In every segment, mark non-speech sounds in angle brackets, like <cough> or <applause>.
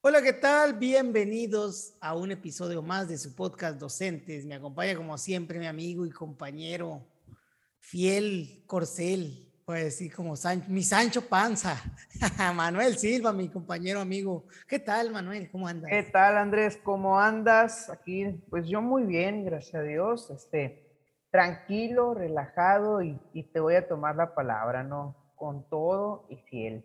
Hola, ¿qué tal? Bienvenidos a un episodio más de su podcast Docentes. Me acompaña como siempre mi amigo y compañero fiel Corcel, puede decir como mi Sancho Panza, <laughs> Manuel Silva, mi compañero amigo. ¿Qué tal, Manuel? ¿Cómo andas? ¿Qué tal, Andrés? ¿Cómo andas? Aquí, pues yo muy bien, gracias a Dios. Este, tranquilo, relajado y, y te voy a tomar la palabra, ¿no? Con todo y fiel.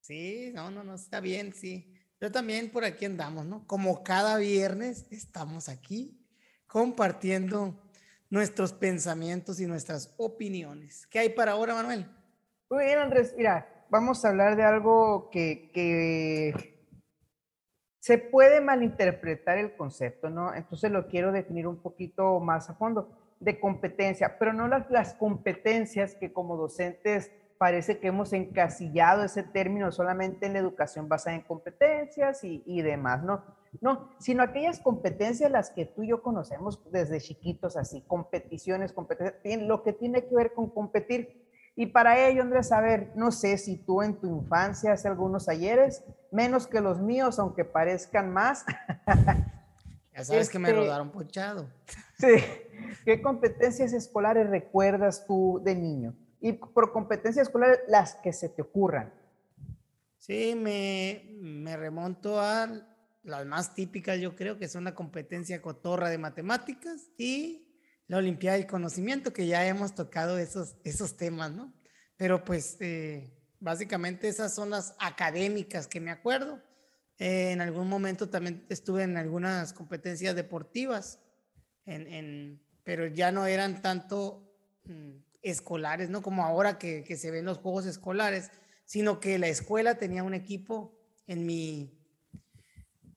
Sí, no, no, no, está bien, sí. Yo también por aquí andamos, ¿no? Como cada viernes estamos aquí compartiendo nuestros pensamientos y nuestras opiniones. ¿Qué hay para ahora, Manuel? Muy bien, Andrés. Mira, vamos a hablar de algo que, se puede malinterpretar el concepto, ¿no? Entonces lo quiero definir un poquito más a fondo de competencia, pero no las competencias que como docentes parece que hemos encasillado ese término solamente en la educación basada en competencias y, demás, ¿no? No, sino aquellas competencias las que tú y yo conocemos desde chiquitos, así, competiciones, competencias, lo que tiene que ver con competir. Y para ello, Andrés, a ver, no sé si tú en tu infancia hace algunos ayeres, menos que los míos, aunque parezcan más. <laughs> Ya sabes que me este, rodaron pochado. <laughs> Sí. ¿Qué competencias escolares recuerdas tú de niño? Y por competencias escolares las que se te ocurran. Sí, me, me remonto a las más típicas, yo creo que son la competencia cotorra de matemáticas y la Olimpiada del Conocimiento, que ya hemos tocado esos, esos temas, ¿no? Pero pues eh, básicamente esas son las académicas que me acuerdo. Eh, en algún momento también estuve en algunas competencias deportivas, en, en, pero ya no eran tanto mm, escolares, no como ahora que, que se ven los juegos escolares, sino que la escuela tenía un equipo en mi,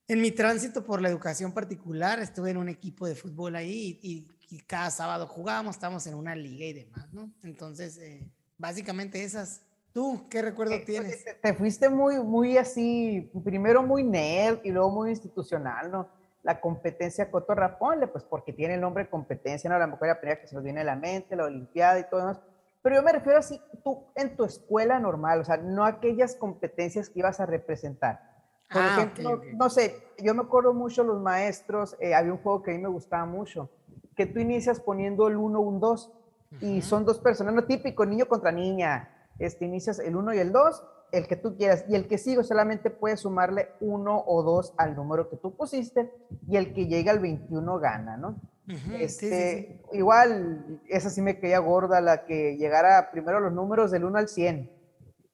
en mi tránsito por la educación particular, estuve en un equipo de fútbol ahí y, cada sábado jugábamos, estábamos en una liga y demás, ¿no? Entonces, eh, básicamente esas. ¿Tú qué recuerdo eh, tienes? Te, te, fuiste muy, muy así, primero muy nerd y luego muy institucional, ¿no? La competencia cotorra, ponle, pues porque tiene el nombre competencia, no a lo mejor la primera que se nos viene a la mente, la olimpiada y todo demás, pero yo me refiero así, tú en tu escuela normal, o sea, no aquellas competencias que ibas a representar. Por ah, ejemplo, no sé, yo me acuerdo mucho los maestros, eh, había un juego que a mí me gustaba mucho, que tú inicias poniendo el 1, un 2, y son dos personas, no típico, niño contra niña, este, inicias el 1 y el 2, el que tú quieras. Y el que sigue solamente puede sumarle uno o dos al número que tú pusiste y el que llega al 21 gana, ¿no? este, Igual, esa sí me quedaba gorda, la que llegara primero los números del 1 al 100.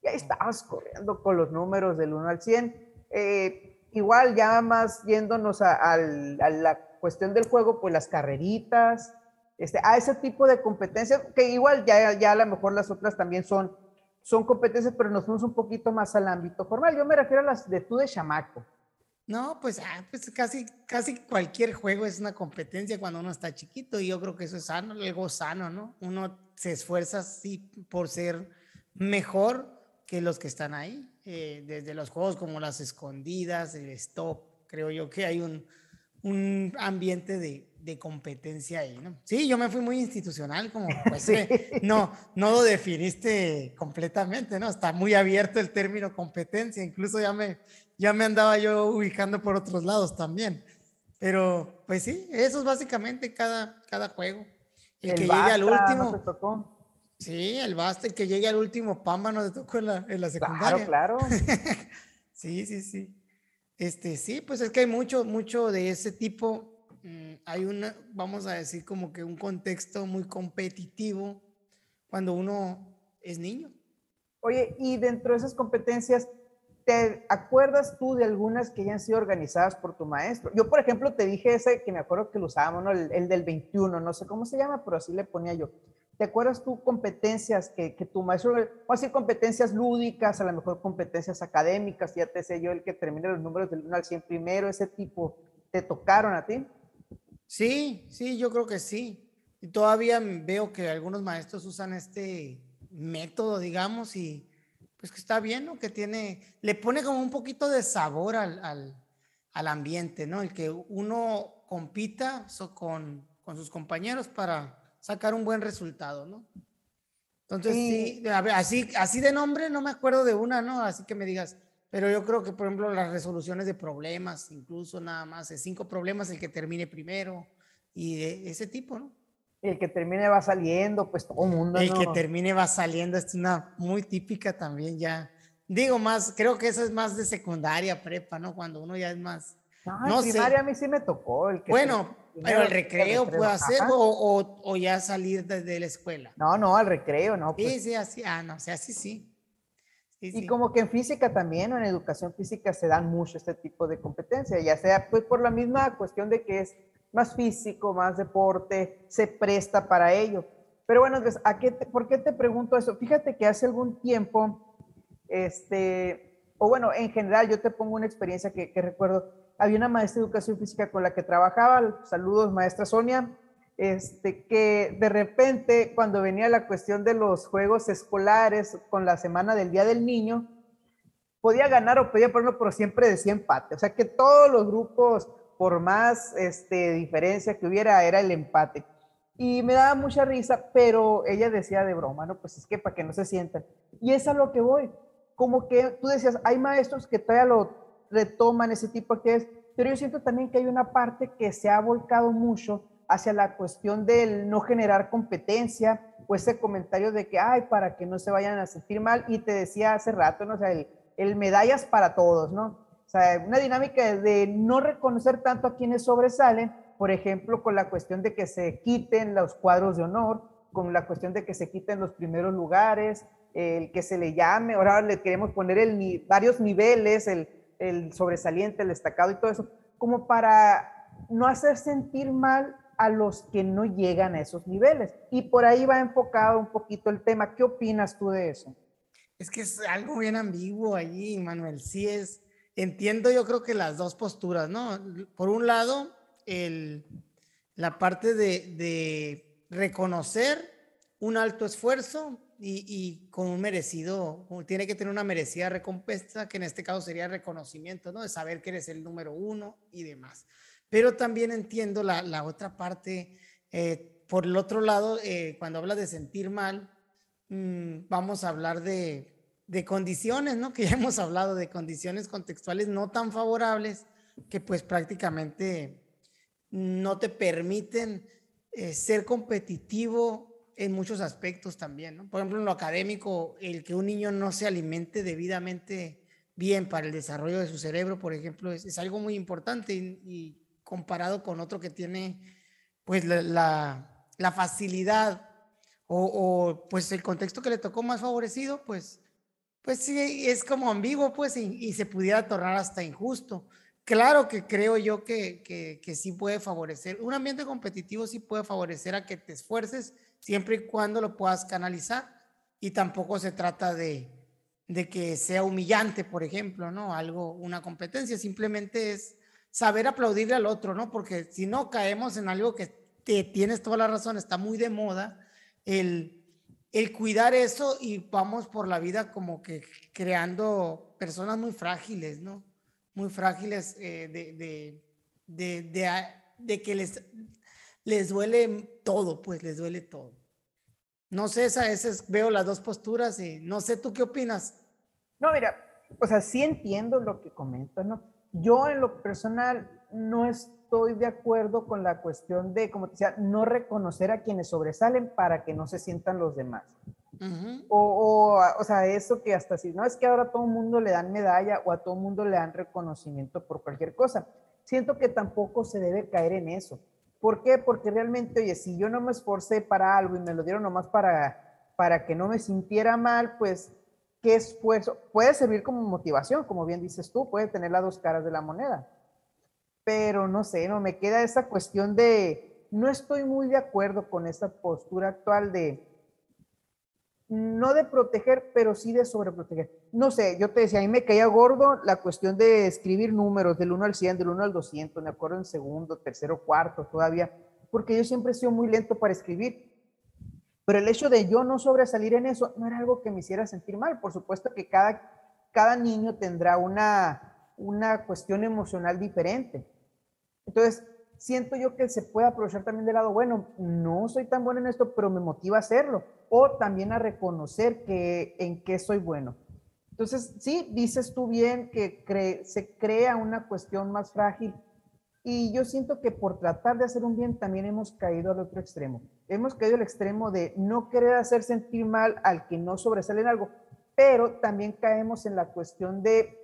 Y ahí estabas corriendo con los números del 1 al 100. Eh, igual, ya más yéndonos a, la cuestión del juego, pues las carreritas, este, a ese tipo de competencias, que igual ya, ya a lo mejor las otras también son son competencias, pero nos fuimos un poquito más al ámbito formal. Yo me refiero a las de tú de chamaco. No, pues, ah, pues casi, casi cualquier juego es una competencia cuando uno está chiquito y yo creo que eso es sano, algo sano, ¿no? Uno se esfuerza sí por ser mejor que los que están ahí, eh, desde los juegos como las escondidas, el stop, creo yo que hay un, un ambiente de, de competencia ahí, ¿no? Sí, yo me fui muy institucional, como <laughs> pues no, no lo definiste completamente, ¿no? Está muy abierto el término competencia, incluso ya me, ya me andaba yo ubicando por otros lados también. Pero, pues sí, eso es básicamente cada, cada juego. El, que llegue al último. Sí, el basta, el que llegue al último Pamba no te tocó en la, en la secundaria. Claro, claro. <laughs> sí, sí, sí. Este, sí, pues es que hay mucho, mucho de ese tipo hay una, vamos a decir, como que un contexto muy competitivo cuando uno es niño. Oye, y dentro de esas competencias, ¿te acuerdas tú de algunas que ya han sido organizadas por tu maestro? Yo, por ejemplo, te dije ese que me acuerdo que lo usábamos, el, del 21, no sé cómo se llama, pero así le ponía yo. ¿Te acuerdas tú competencias que, que tu maestro, o así competencias lúdicas, a lo mejor competencias académicas, ya te sé yo, el que termine los números del 1 al 100 primero, ese tipo, ¿te tocaron a ti? Sí, sí, yo creo que sí. Y todavía veo que algunos maestros usan este método, digamos, y pues que está bien, ¿no? Que tiene, le pone como un poquito de sabor al, al, ambiente, ¿no? El que uno compita con, con, sus compañeros para sacar un buen resultado, ¿no? Entonces, sí, a ver, así, así de nombre no me acuerdo de una, ¿no? Así que me digas, pero yo creo que, por ejemplo, las resoluciones de problemas, incluso nada más, es cinco problemas el que termine primero y de ese tipo, ¿no? El que termine va saliendo, pues todo el mundo. El que termine va saliendo, es una muy típica también ya. Digo más, creo que eso es más de secundaria, prepa, ¿no? Cuando uno ya es más. No, primaria a mí sí me tocó. El que bueno, pero el recreo, puede hacer o, o, ya salir desde la escuela. No, no, al recreo, no. Pues. Sí, sí, así, ah, no, o sea, sí, sí. y como que en física también, o en educación física se dan mucho este tipo de competencia, ya sea pues por la misma cuestión de que es más físico, más deporte, se presta para ello. Pero bueno, ¿a qué ¿por qué te pregunto eso? Fíjate que hace algún tiempo, este, o bueno, en general yo te pongo una experiencia que, que recuerdo, había una maestra de educación física con la que trabajaba, saludos maestra Sonia, este, que de repente cuando venía la cuestión de los juegos escolares con la semana del Día del Niño, podía ganar o podía ponerlo, pero siempre decía empate. O sea que todos los grupos por más este, diferencia que hubiera, era el empate. Y me daba mucha risa, pero ella decía de broma, ¿no? Pues es que para que no se sientan. Y es a lo que voy. Como que tú decías, hay maestros que todavía lo retoman ese tipo de es, pero yo siento también que hay una parte que se ha volcado mucho hacia la cuestión del no generar competencia o ese comentario de que, ay, para que no se vayan a sentir mal. Y te decía hace rato, ¿no? O sea, el, el medallas para todos, ¿no? O sea, una dinámica de no reconocer tanto a quienes sobresalen, por ejemplo, con la cuestión de que se quiten los cuadros de honor, con la cuestión de que se quiten los primeros lugares, el que se le llame, ahora le queremos poner el, varios niveles, el, el sobresaliente, el destacado y todo eso, como para no hacer sentir mal a los que no llegan a esos niveles. Y por ahí va enfocado un poquito el tema. ¿Qué opinas tú de eso? Es que es algo bien ambiguo allí, Manuel. Sí es, entiendo yo creo que las dos posturas, ¿no? Por un lado, el, la parte de, reconocer un alto esfuerzo y, y, con un merecido, tiene que tener una merecida recompensa, que en este caso sería reconocimiento, ¿no? De saber que eres el número uno y demás. Pero también entiendo la, la otra parte, eh, por el otro lado, eh, cuando habla de sentir mal, mmm, vamos a hablar de, de condiciones, ¿no? Que ya <laughs> hemos hablado de condiciones contextuales no tan favorables que pues prácticamente no te permiten eh, ser competitivo en muchos aspectos también, ¿no? Por ejemplo, en lo académico, el que un niño no se alimente debidamente bien para el desarrollo de su cerebro, por ejemplo, es, algo muy importante y, comparado con otro que tiene pues la, facilidad o, pues el contexto que le tocó más favorecido, pues pues sí, es como ambiguo, pues, y, se pudiera tornar hasta injusto. Claro que creo yo que, que, sí puede favorecer, un ambiente competitivo sí puede favorecer a que te esfuerces siempre y cuando lo puedas canalizar y tampoco se trata de, de que sea humillante, por ejemplo, ¿no? Algo, una competencia, simplemente es saber aplaudirle al otro, ¿no? Porque si no caemos en algo que te, tienes toda la razón, está muy de moda, el el cuidar eso y vamos por la vida como que creando personas muy frágiles, ¿no? Muy frágiles eh, de, de, de, de, que les, les duele todo, pues les duele todo. No sé, esa, es veo las dos posturas y no sé, ¿tú qué opinas? No, mira, o sea, sí entiendo lo que comentas, ¿no? Yo en lo personal no es, estoy de acuerdo con la cuestión de, como te decía, no reconocer a quienes sobresalen para que no se sientan los demás. o, o, o, sea, eso que hasta si no es que ahora a todo el mundo le dan medalla o a todo el mundo le dan reconocimiento por cualquier cosa. Siento que tampoco se debe caer en eso. ¿Por qué? Porque realmente, oye, si yo no me esforcé para algo y me lo dieron nomás para, para que no me sintiera mal, pues, ¿qué esfuerzo? Puede servir como motivación, como bien dices tú, puede tener las dos caras de la moneda pero no sé, no me queda esa cuestión de, no estoy muy de acuerdo con esa postura actual de, no de proteger, pero sí de sobreproteger. No sé, yo te decía, a mí me caía gordo la cuestión de escribir números del 1 al 100, del 1 al 200, me acuerdo en segundo, tercero, cuarto todavía, porque yo siempre he sido muy lento para escribir. Pero el hecho de yo no sobresalir en eso no era algo que me hiciera sentir mal. Por supuesto que cada, cada niño tendrá una, una cuestión emocional diferente. Entonces, siento yo que se puede aprovechar también del lado, bueno, no soy tan bueno en esto, pero me motiva a hacerlo. O también a reconocer que en qué soy bueno. Entonces, sí, dices tú bien que se crea una cuestión más frágil y yo siento que por tratar de hacer un bien también hemos caído al otro extremo. Hemos caído al extremo de no querer hacer sentir mal al que no sobresale en algo, pero también caemos en la cuestión de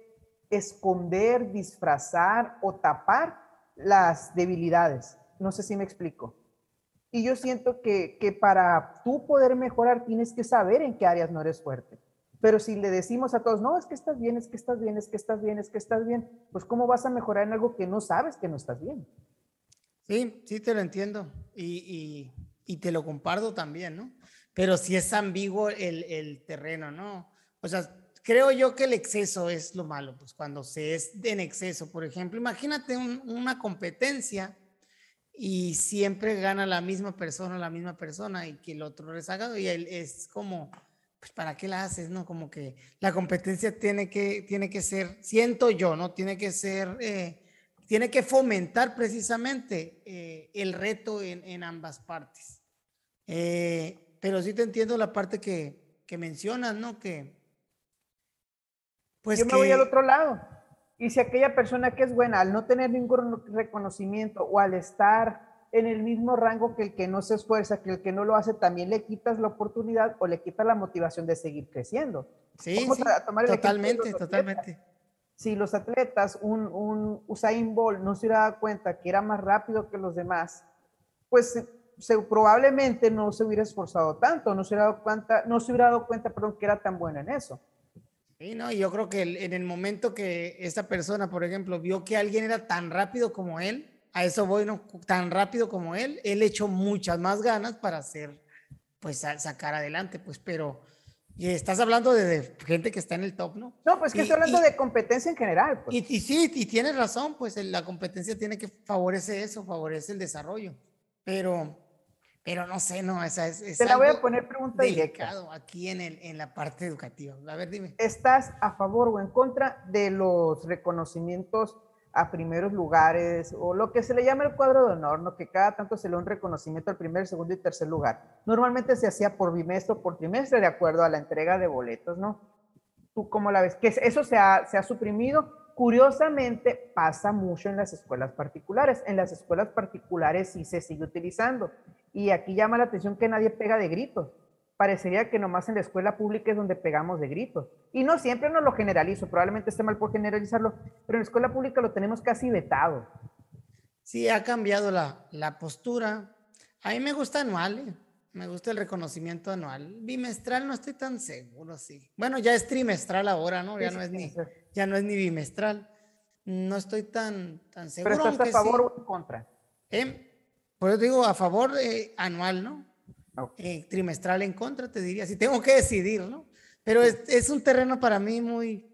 esconder, disfrazar o tapar las debilidades. No sé si me explico. Y yo siento que, que para tú poder mejorar tienes que saber en qué áreas no eres fuerte. Pero si le decimos a todos, no, es que estás bien, es que estás bien, es que estás bien, es que estás bien, pues ¿cómo vas a mejorar en algo que no sabes que no estás bien? Sí, sí te lo entiendo y, y, te lo comparto también, ¿no? Pero si es ambiguo el, el, terreno, ¿no? O sea, creo yo que el exceso es lo malo, pues cuando se es en exceso, por ejemplo, imagínate una competencia y siempre gana la misma persona, la misma persona y que el otro rezagado y él es como pues ¿para qué la haces? ¿No? Como que la competencia tiene que, tiene que ser, siento yo, ¿no? Tiene que ser, eh, tiene que fomentar precisamente eh, el reto en, ambas partes. Eh, pero sí te entiendo la parte que, que mencionas, ¿no? Que, pues yo me voy al otro lado. Y si aquella persona que es buena, al no tener ningún reconocimiento o al estar en el mismo rango que el que no se esfuerza, que el que no lo hace, también le quitas la oportunidad o le quitas la motivación de seguir creciendo. Sí, sí totalmente, totalmente. Si los atletas, un, un Usain Bolt no se hubiera dado cuenta que era más rápido que los demás, pues se, probablemente no se hubiera esforzado tanto, no se hubiera dado cuenta, no se hubiera dado cuenta, perdón, que era tan bueno en eso. Sí, no, yo creo que en el momento que esa persona, por ejemplo, vio que alguien era tan rápido como él, a eso voy, no tan rápido como él, él echó muchas más ganas para hacer, pues sacar adelante, pues, pero y estás hablando de, gente que está en el top, ¿no? No, pues que estoy hablando de competencia en general. Pues. Y, sí, y tienes razón, pues la competencia tiene que favorecer eso, favorece el desarrollo, pero, pero no sé, no, esa es... Te la voy a poner pregunta delicado aquí en, el, en la parte educativa. A ver, dime. ¿Estás a favor o en contra de los reconocimientos a primeros lugares o lo que se le llama el cuadro de honor, ¿no? que cada tanto se le da un reconocimiento al primer, segundo y tercer lugar. Normalmente se hacía por bimestre o por trimestre de acuerdo a la entrega de boletos, ¿no? ¿Tú cómo la ves? Que eso se ha, se ha suprimido. Curiosamente pasa mucho en las escuelas particulares. En las escuelas particulares sí se sigue utilizando. Y aquí llama la atención que nadie pega de gritos parecería que nomás en la escuela pública es donde pegamos de gritos. Y no siempre no lo generalizo, probablemente esté mal por generalizarlo, pero en la escuela pública lo tenemos casi vetado. Sí, ha cambiado la, la postura. A mí me gusta anual, ¿eh? me gusta el reconocimiento anual. Bimestral no estoy tan seguro, sí. Bueno, ya es trimestral ahora, ¿no? Ya, no, es ni, ya no es ni bimestral. No estoy tan, tan seguro. ¿Pero estás a favor o en contra? ¿Eh? Pues digo, a favor de anual, ¿no? Eh, trimestral en contra, te diría, si tengo que decidir, ¿no? Pero es, es, un terreno para mí muy,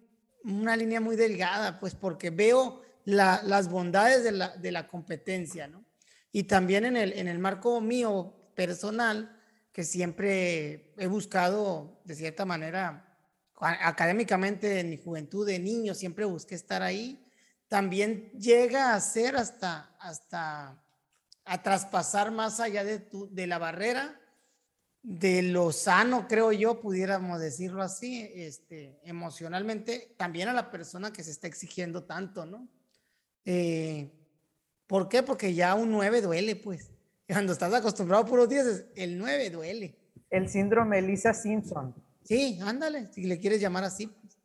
una línea muy delgada, pues porque veo la, las bondades de la, de la, competencia, ¿no? Y también en el, en el marco mío personal, que siempre he buscado, de cierta manera, académicamente en mi juventud de niño, siempre busqué estar ahí, también llega a ser hasta, hasta a traspasar más allá de, tu, de la barrera de lo sano, creo yo, pudiéramos decirlo así, este, emocionalmente, también a la persona que se está exigiendo tanto, ¿no? Eh, ¿Por qué? Porque ya un 9 duele, pues. Cuando estás acostumbrado a puros 10, el 9 duele. El síndrome Lisa Simpson. Sí, ándale, si le quieres llamar así, pues,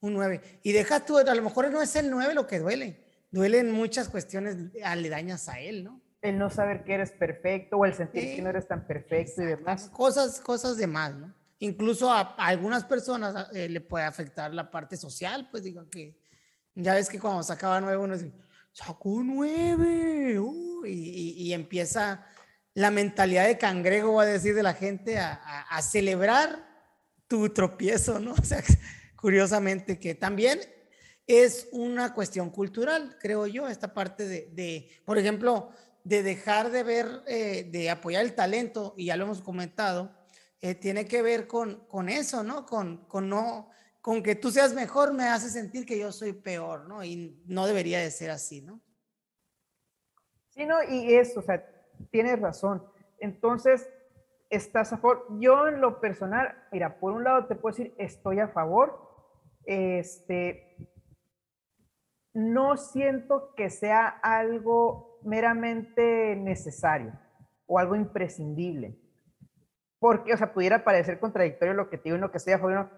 un 9. Y deja tú, a lo mejor no es el 9 lo que duele, duelen muchas cuestiones aledañas a él, ¿no? El no saber que eres perfecto o el sentir que no eres tan perfecto y demás. Cosas, cosas de más, ¿no? Incluso a, algunas personas eh, le puede afectar la parte social, pues digo que ya ves que cuando sacaba nueve uno dice, sacó nueve, uh", y, empieza la mentalidad de cangrejo, va a decir de la gente, a, a, celebrar tu tropiezo, ¿no? <laughs> O sea, curiosamente que también es una cuestión cultural, creo yo, esta parte de, de por ejemplo, de dejar de ver, eh, de apoyar el talento, y ya lo hemos comentado, eh, tiene que ver con, con eso, ¿no? Con, con no, con que tú seas mejor me hace sentir que yo soy peor, ¿no? Y no debería de ser así, ¿no? Sí, no, y eso, o sea, tienes razón. Entonces, estás a favor. Yo en lo personal, mira, por un lado te puedo decir, estoy a favor, este, no siento que sea algo meramente necesario o algo imprescindible. Porque, o sea, pudiera parecer contradictorio lo que te digo y lo que estoy a.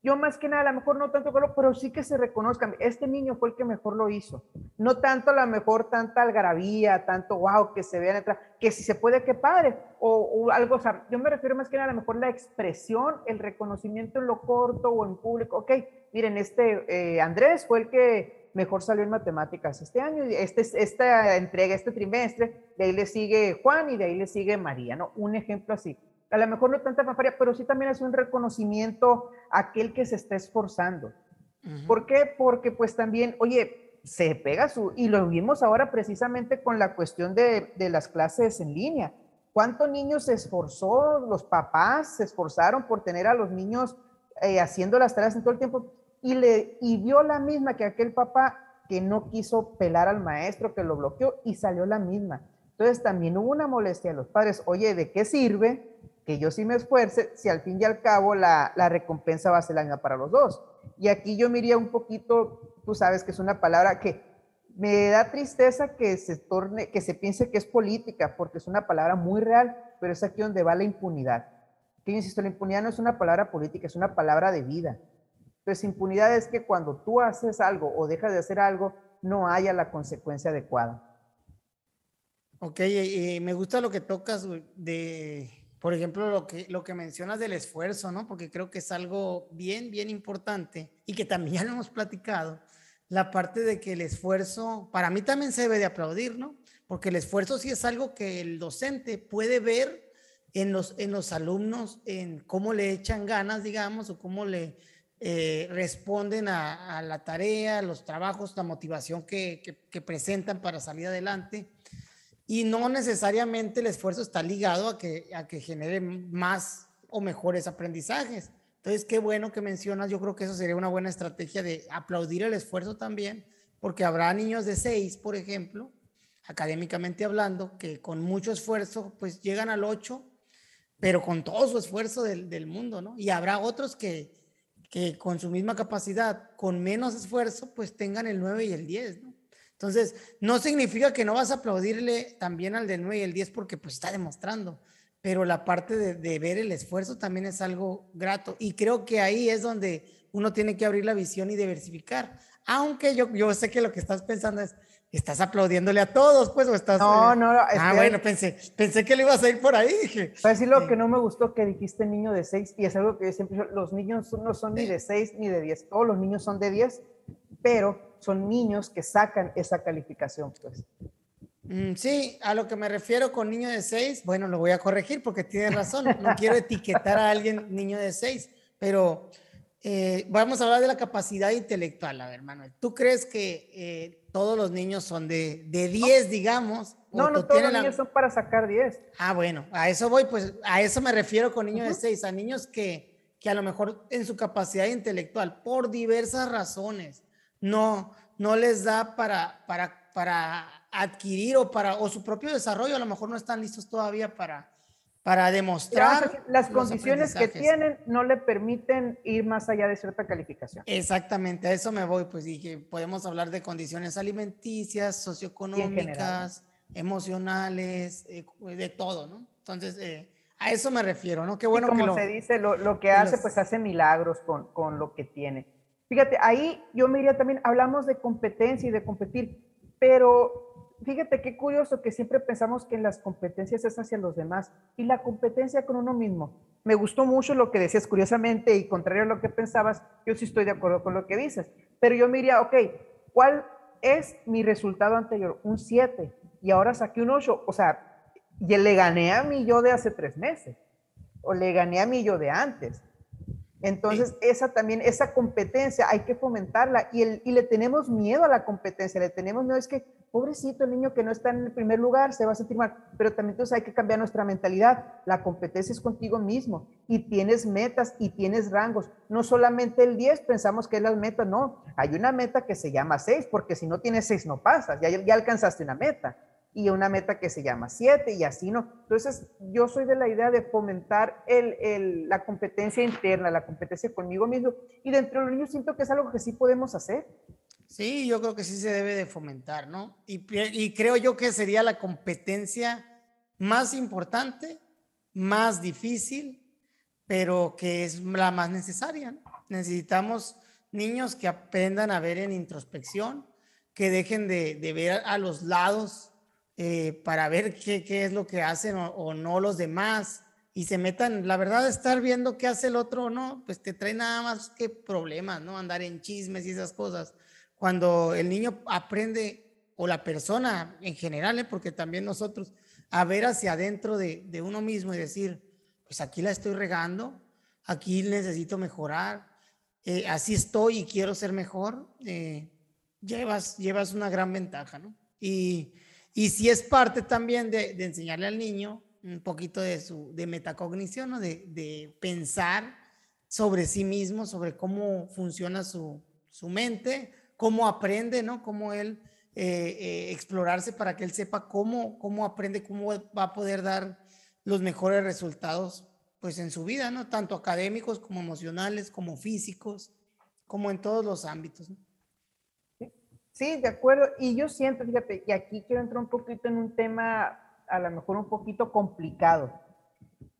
Yo más que nada, a lo mejor no tanto, pero sí que se reconozcan. Este niño fue el que mejor lo hizo. No tanto a lo mejor tanta algarabía, tanto wow, que se vean detrás, que si se puede, qué padre. O, algo, o sea, yo me refiero más que nada a lo mejor la expresión, el reconocimiento en lo corto o en público. Ok, miren, este eh, Andrés fue el que mejor salió en matemáticas este año, este, esta entrega, este trimestre, de ahí le sigue Juan y de ahí le sigue María, ¿no? Un ejemplo así a lo mejor no tanta fanfaria, pero sí también es un reconocimiento a aquel que se está esforzando. ¿Por qué? Porque pues también, oye, se pega su, y lo vimos ahora precisamente con la cuestión de, de las clases en línea. ¿Cuántos niños se esforzó, los papás se esforzaron por tener a los niños eh, haciendo las tareas en todo el tiempo? Y, le, y vio la misma que aquel papá que no quiso pelar al maestro, que lo bloqueó y salió la misma. Entonces también hubo una molestia a los padres. Oye, ¿de qué sirve que yo sí me esfuerce, si al fin y al cabo la, recompensa va a ser la misma para los dos. Y aquí yo miría un poquito, tú sabes que es una palabra que me da tristeza que se torne, que se piense que es política, porque es una palabra muy real, pero es aquí donde va la impunidad. Que insisto, la impunidad no es una palabra política, es una palabra de vida. Entonces, impunidad es que cuando tú haces algo o dejas de hacer algo, no haya la consecuencia adecuada. Ok, me gusta lo que tocas de por ejemplo, lo que, lo que mencionas del esfuerzo, ¿no? Porque creo que es algo bien, bien importante y que también ya lo hemos platicado, la parte de que el esfuerzo, para mí también se debe de aplaudir, ¿no? Porque el esfuerzo sí es algo que el docente puede ver en los, en los alumnos, en cómo le echan ganas, digamos, o cómo le eh, responden a, la tarea, los trabajos, la motivación que, presentan para salir adelante y no necesariamente el esfuerzo está ligado a que, a que genere más o mejores aprendizajes. Entonces, qué bueno que mencionas, yo creo que eso sería una buena estrategia de aplaudir el esfuerzo también, porque habrá niños de seis, por ejemplo, académicamente hablando, que con mucho esfuerzo pues llegan al 8, pero con todo su esfuerzo del mundo, ¿no? Y habrá otros que, que con su misma capacidad, con menos esfuerzo, pues tengan el 9 y el 10, ¿no? Entonces, no significa que no vas a aplaudirle también al del 9 y el 10 porque pues está demostrando, pero la parte de, ver el esfuerzo también es algo grato y creo que ahí es donde uno tiene que abrir la visión y diversificar. Aunque yo, yo sé que lo que estás pensando es, estás aplaudiéndole a todos, pues, o estás... No, no, no. Ah, bueno, pensé, pensé que le ibas a ir por ahí, dije. Para decir lo que no me gustó que dijiste niño de 6, y es algo que yo siempre los niños no son ni de 6 ni de 10, todos los niños son de 10, pero son niños que sacan esa calificación, pues. Mm, sí, a lo que me refiero con niño de 6, bueno, lo voy a corregir porque tiene razón, no quiero etiquetar a alguien niño de 6, pero eh, vamos a hablar de la capacidad intelectual, a ver, Manuel, ¿tú crees que eh, todos los niños son de, de 10, digamos? No, no, todos los niños son para sacar 10. Ah, bueno, a eso voy, pues a eso me refiero con niño de 6, a niños que, que a lo mejor en su capacidad intelectual, por diversas razones, no, no les da para, para, para adquirir o para o su propio desarrollo, a lo mejor no están listos todavía para, para demostrar. las condiciones que tienen no le permiten ir más allá de cierta calificación. Exactamente, a eso me voy, pues dije, podemos hablar de condiciones alimenticias, socioeconómicas, emocionales, eh, de todo, ¿no? Entonces, eh, a eso me refiero, ¿no? Qué bueno como que lo, se dice, lo, que hace, pues hace milagros con, con lo que tiene. Fíjate, ahí yo me iría también, hablamos de competencia y de competir, pero fíjate qué curioso que siempre pensamos que las competencias es hacia los demás y la competencia con uno mismo. Me gustó mucho lo que decías, curiosamente, y contrario a lo que pensabas, yo sí estoy de acuerdo con lo que dices, pero yo me iría, ok, ¿cuál es mi resultado anterior? Un 7 y ahora saqué un 8, o sea, y le gané a mi yo de hace tres meses, o le gané a mi yo de antes. Entonces, esa también, esa competencia hay que fomentarla y, el, y le tenemos miedo a la competencia, le tenemos miedo, es que pobrecito el niño que no está en el primer lugar se va a sentir mal, pero también entonces hay que cambiar nuestra mentalidad. La competencia es contigo mismo y tienes metas y tienes rangos. No solamente el 10 pensamos que es la meta, no. Hay una meta que se llama 6, porque si no tienes 6 no pasas, ya, ya alcanzaste una meta. Y una meta que se llama 7 y así no. Entonces, yo soy de la idea de fomentar el, el, la competencia interna, la competencia conmigo mismo y dentro de los niños siento que es algo que sí podemos hacer. Sí, yo creo que sí se debe de fomentar, ¿no? Y, y creo yo que sería la competencia más importante, más difícil, pero que es la más necesaria. ¿no? Necesitamos niños que aprendan a ver en introspección, que dejen de, de ver a los lados eh, para ver qué, qué, es lo que hacen o, no los demás y se metan, la verdad, estar viendo qué hace el otro o no, pues te trae nada más que problemas, ¿no? Andar en chismes y esas cosas cuando el niño aprende, o la persona en general, ¿eh? porque también nosotros, a ver hacia adentro de, de, uno mismo y decir, pues aquí la estoy regando, aquí necesito mejorar, eh, así estoy y quiero ser mejor, eh, llevas, llevas una gran ventaja, ¿no? Y, y si es parte también de, enseñarle al niño un poquito de, su, de metacognición, ¿no? de, de pensar sobre sí mismo, sobre cómo funciona su, su mente, cómo aprende, ¿no? Cómo él eh, eh, explorarse para que él sepa cómo, cómo aprende, cómo va a poder dar los mejores resultados pues en su vida, ¿no? Tanto académicos como emocionales, como físicos, como en todos los ámbitos. Sí, de acuerdo. Y yo siento, fíjate, y aquí quiero entrar un poquito en un tema a lo mejor un poquito complicado.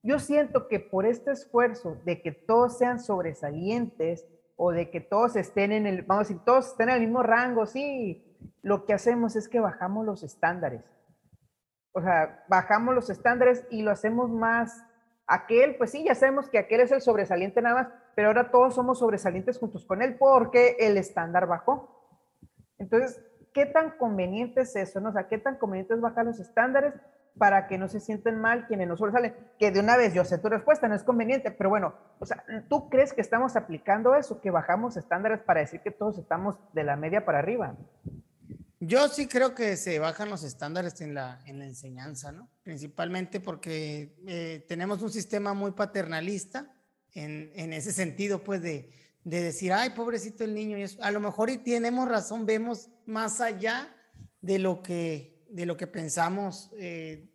Yo siento que por este esfuerzo de que todos sean sobresalientes, o de que todos estén en el, vamos a decir, todos estén en el mismo rango, sí, lo que hacemos es que bajamos los estándares. O sea, bajamos los estándares y lo hacemos más, aquel, pues sí, ya sabemos que aquel es el sobresaliente nada más, pero ahora todos somos sobresalientes juntos con él porque el estándar bajó. Entonces, ¿qué tan conveniente es eso? No? O sea, ¿qué tan conveniente es bajar los estándares para que no se sienten mal quienes no sobresalen. Que de una vez yo sé tu respuesta, no es conveniente, pero bueno, o sea, ¿tú crees que estamos aplicando eso, que bajamos estándares para decir que todos estamos de la media para arriba? Yo sí creo que se bajan los estándares en la, en la enseñanza, ¿no? Principalmente porque eh, tenemos un sistema muy paternalista en, en ese sentido, pues de, de, decir, ay, pobrecito el niño, y eso. a lo mejor y tenemos razón, vemos más allá de lo que de lo que pensamos eh,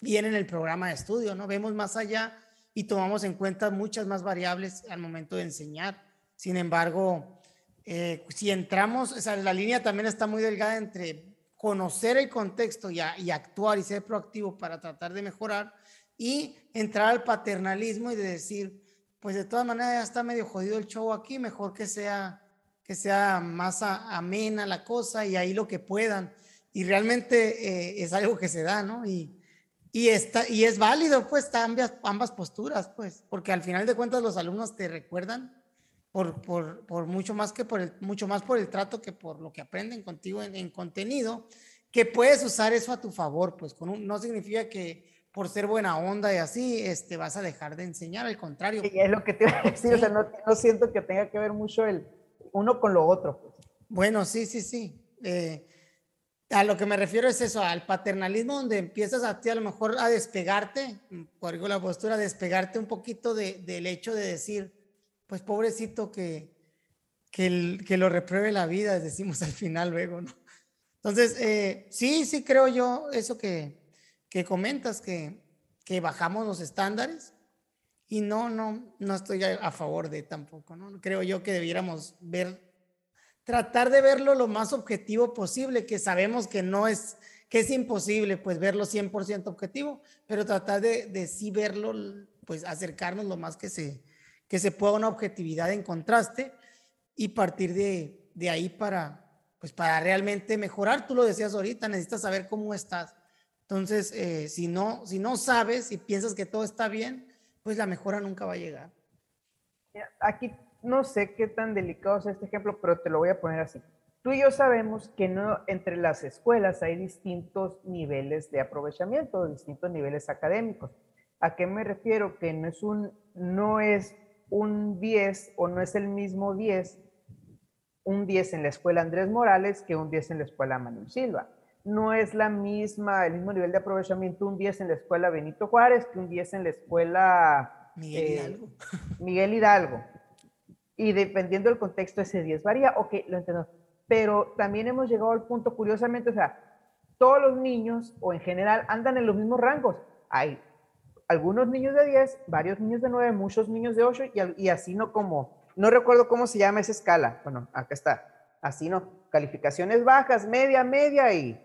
bien en el programa de estudio, ¿no? Vemos más allá y tomamos en cuenta muchas más variables al momento de enseñar. Sin embargo, eh, si entramos, o la línea también está muy delgada entre conocer el contexto y, y, actuar y ser proactivo para tratar de mejorar y entrar al paternalismo y de decir, pues de todas maneras ya está medio jodido el show aquí, mejor que sea, que sea más amena la cosa y ahí lo que puedan y realmente eh, es algo que se da, ¿no? Y, y, está, y es válido, pues, ambas, ambas posturas, pues, porque al final de cuentas los alumnos te recuerdan por, por, por mucho más que por el, mucho más por el trato que por lo que aprenden contigo en, en contenido, que puedes usar eso a tu favor, pues, con un, no significa que por ser buena onda y así, este, vas a dejar de enseñar, al contrario. Sí, es lo que te iba a decir, sí. o sea, no, no, siento que tenga que ver mucho el uno con lo otro. Pues. Bueno, sí, sí, sí. Eh, a lo que me refiero es eso, al paternalismo donde empiezas a ti a lo mejor a despegarte, por la postura, despegarte un poquito de, del hecho de decir, pues pobrecito que, que, el, que lo repruebe la vida, <laughs> decimos al final luego, ¿no? Entonces, eh, sí, sí creo yo eso que, que comentas, que, que bajamos los estándares y no, no, no estoy a, favor de tampoco, ¿no? Creo yo que debiéramos ver tratar de verlo lo más objetivo posible, que sabemos que no es, que es imposible, pues verlo 100% objetivo, pero tratar de, de sí verlo, pues acercarnos lo más que se, que se pueda una objetividad en contraste y partir de, de ahí para, pues para realmente mejorar. Tú lo decías ahorita, necesitas saber cómo estás. Entonces, eh, si, no, si no sabes y piensas que todo está bien, pues la mejora nunca va a llegar. Aquí no sé qué tan delicado es este ejemplo, pero te lo voy a poner así. Tú y yo sabemos que no, entre las escuelas hay distintos niveles de aprovechamiento, distintos niveles académicos. ¿A qué me refiero? Que no es un, no es un 10 o no es el mismo 10, un 10 en la escuela Andrés Morales que un 10 en la escuela Manuel Silva. No es la misma, el mismo nivel de aprovechamiento un 10 en la escuela Benito Juárez que un 10 en la escuela Miguel Hidalgo. Eh, <laughs> Miguel Hidalgo y dependiendo del contexto ese 10 varía, ok, lo entiendo. Pero también hemos llegado al punto, curiosamente, o sea, todos los niños o en general andan en los mismos rangos. Hay algunos niños de 10, varios niños de 9, muchos niños de 8 y, así no como, no recuerdo cómo se llama esa escala. Bueno, acá está. Así no, calificaciones bajas, media, media y...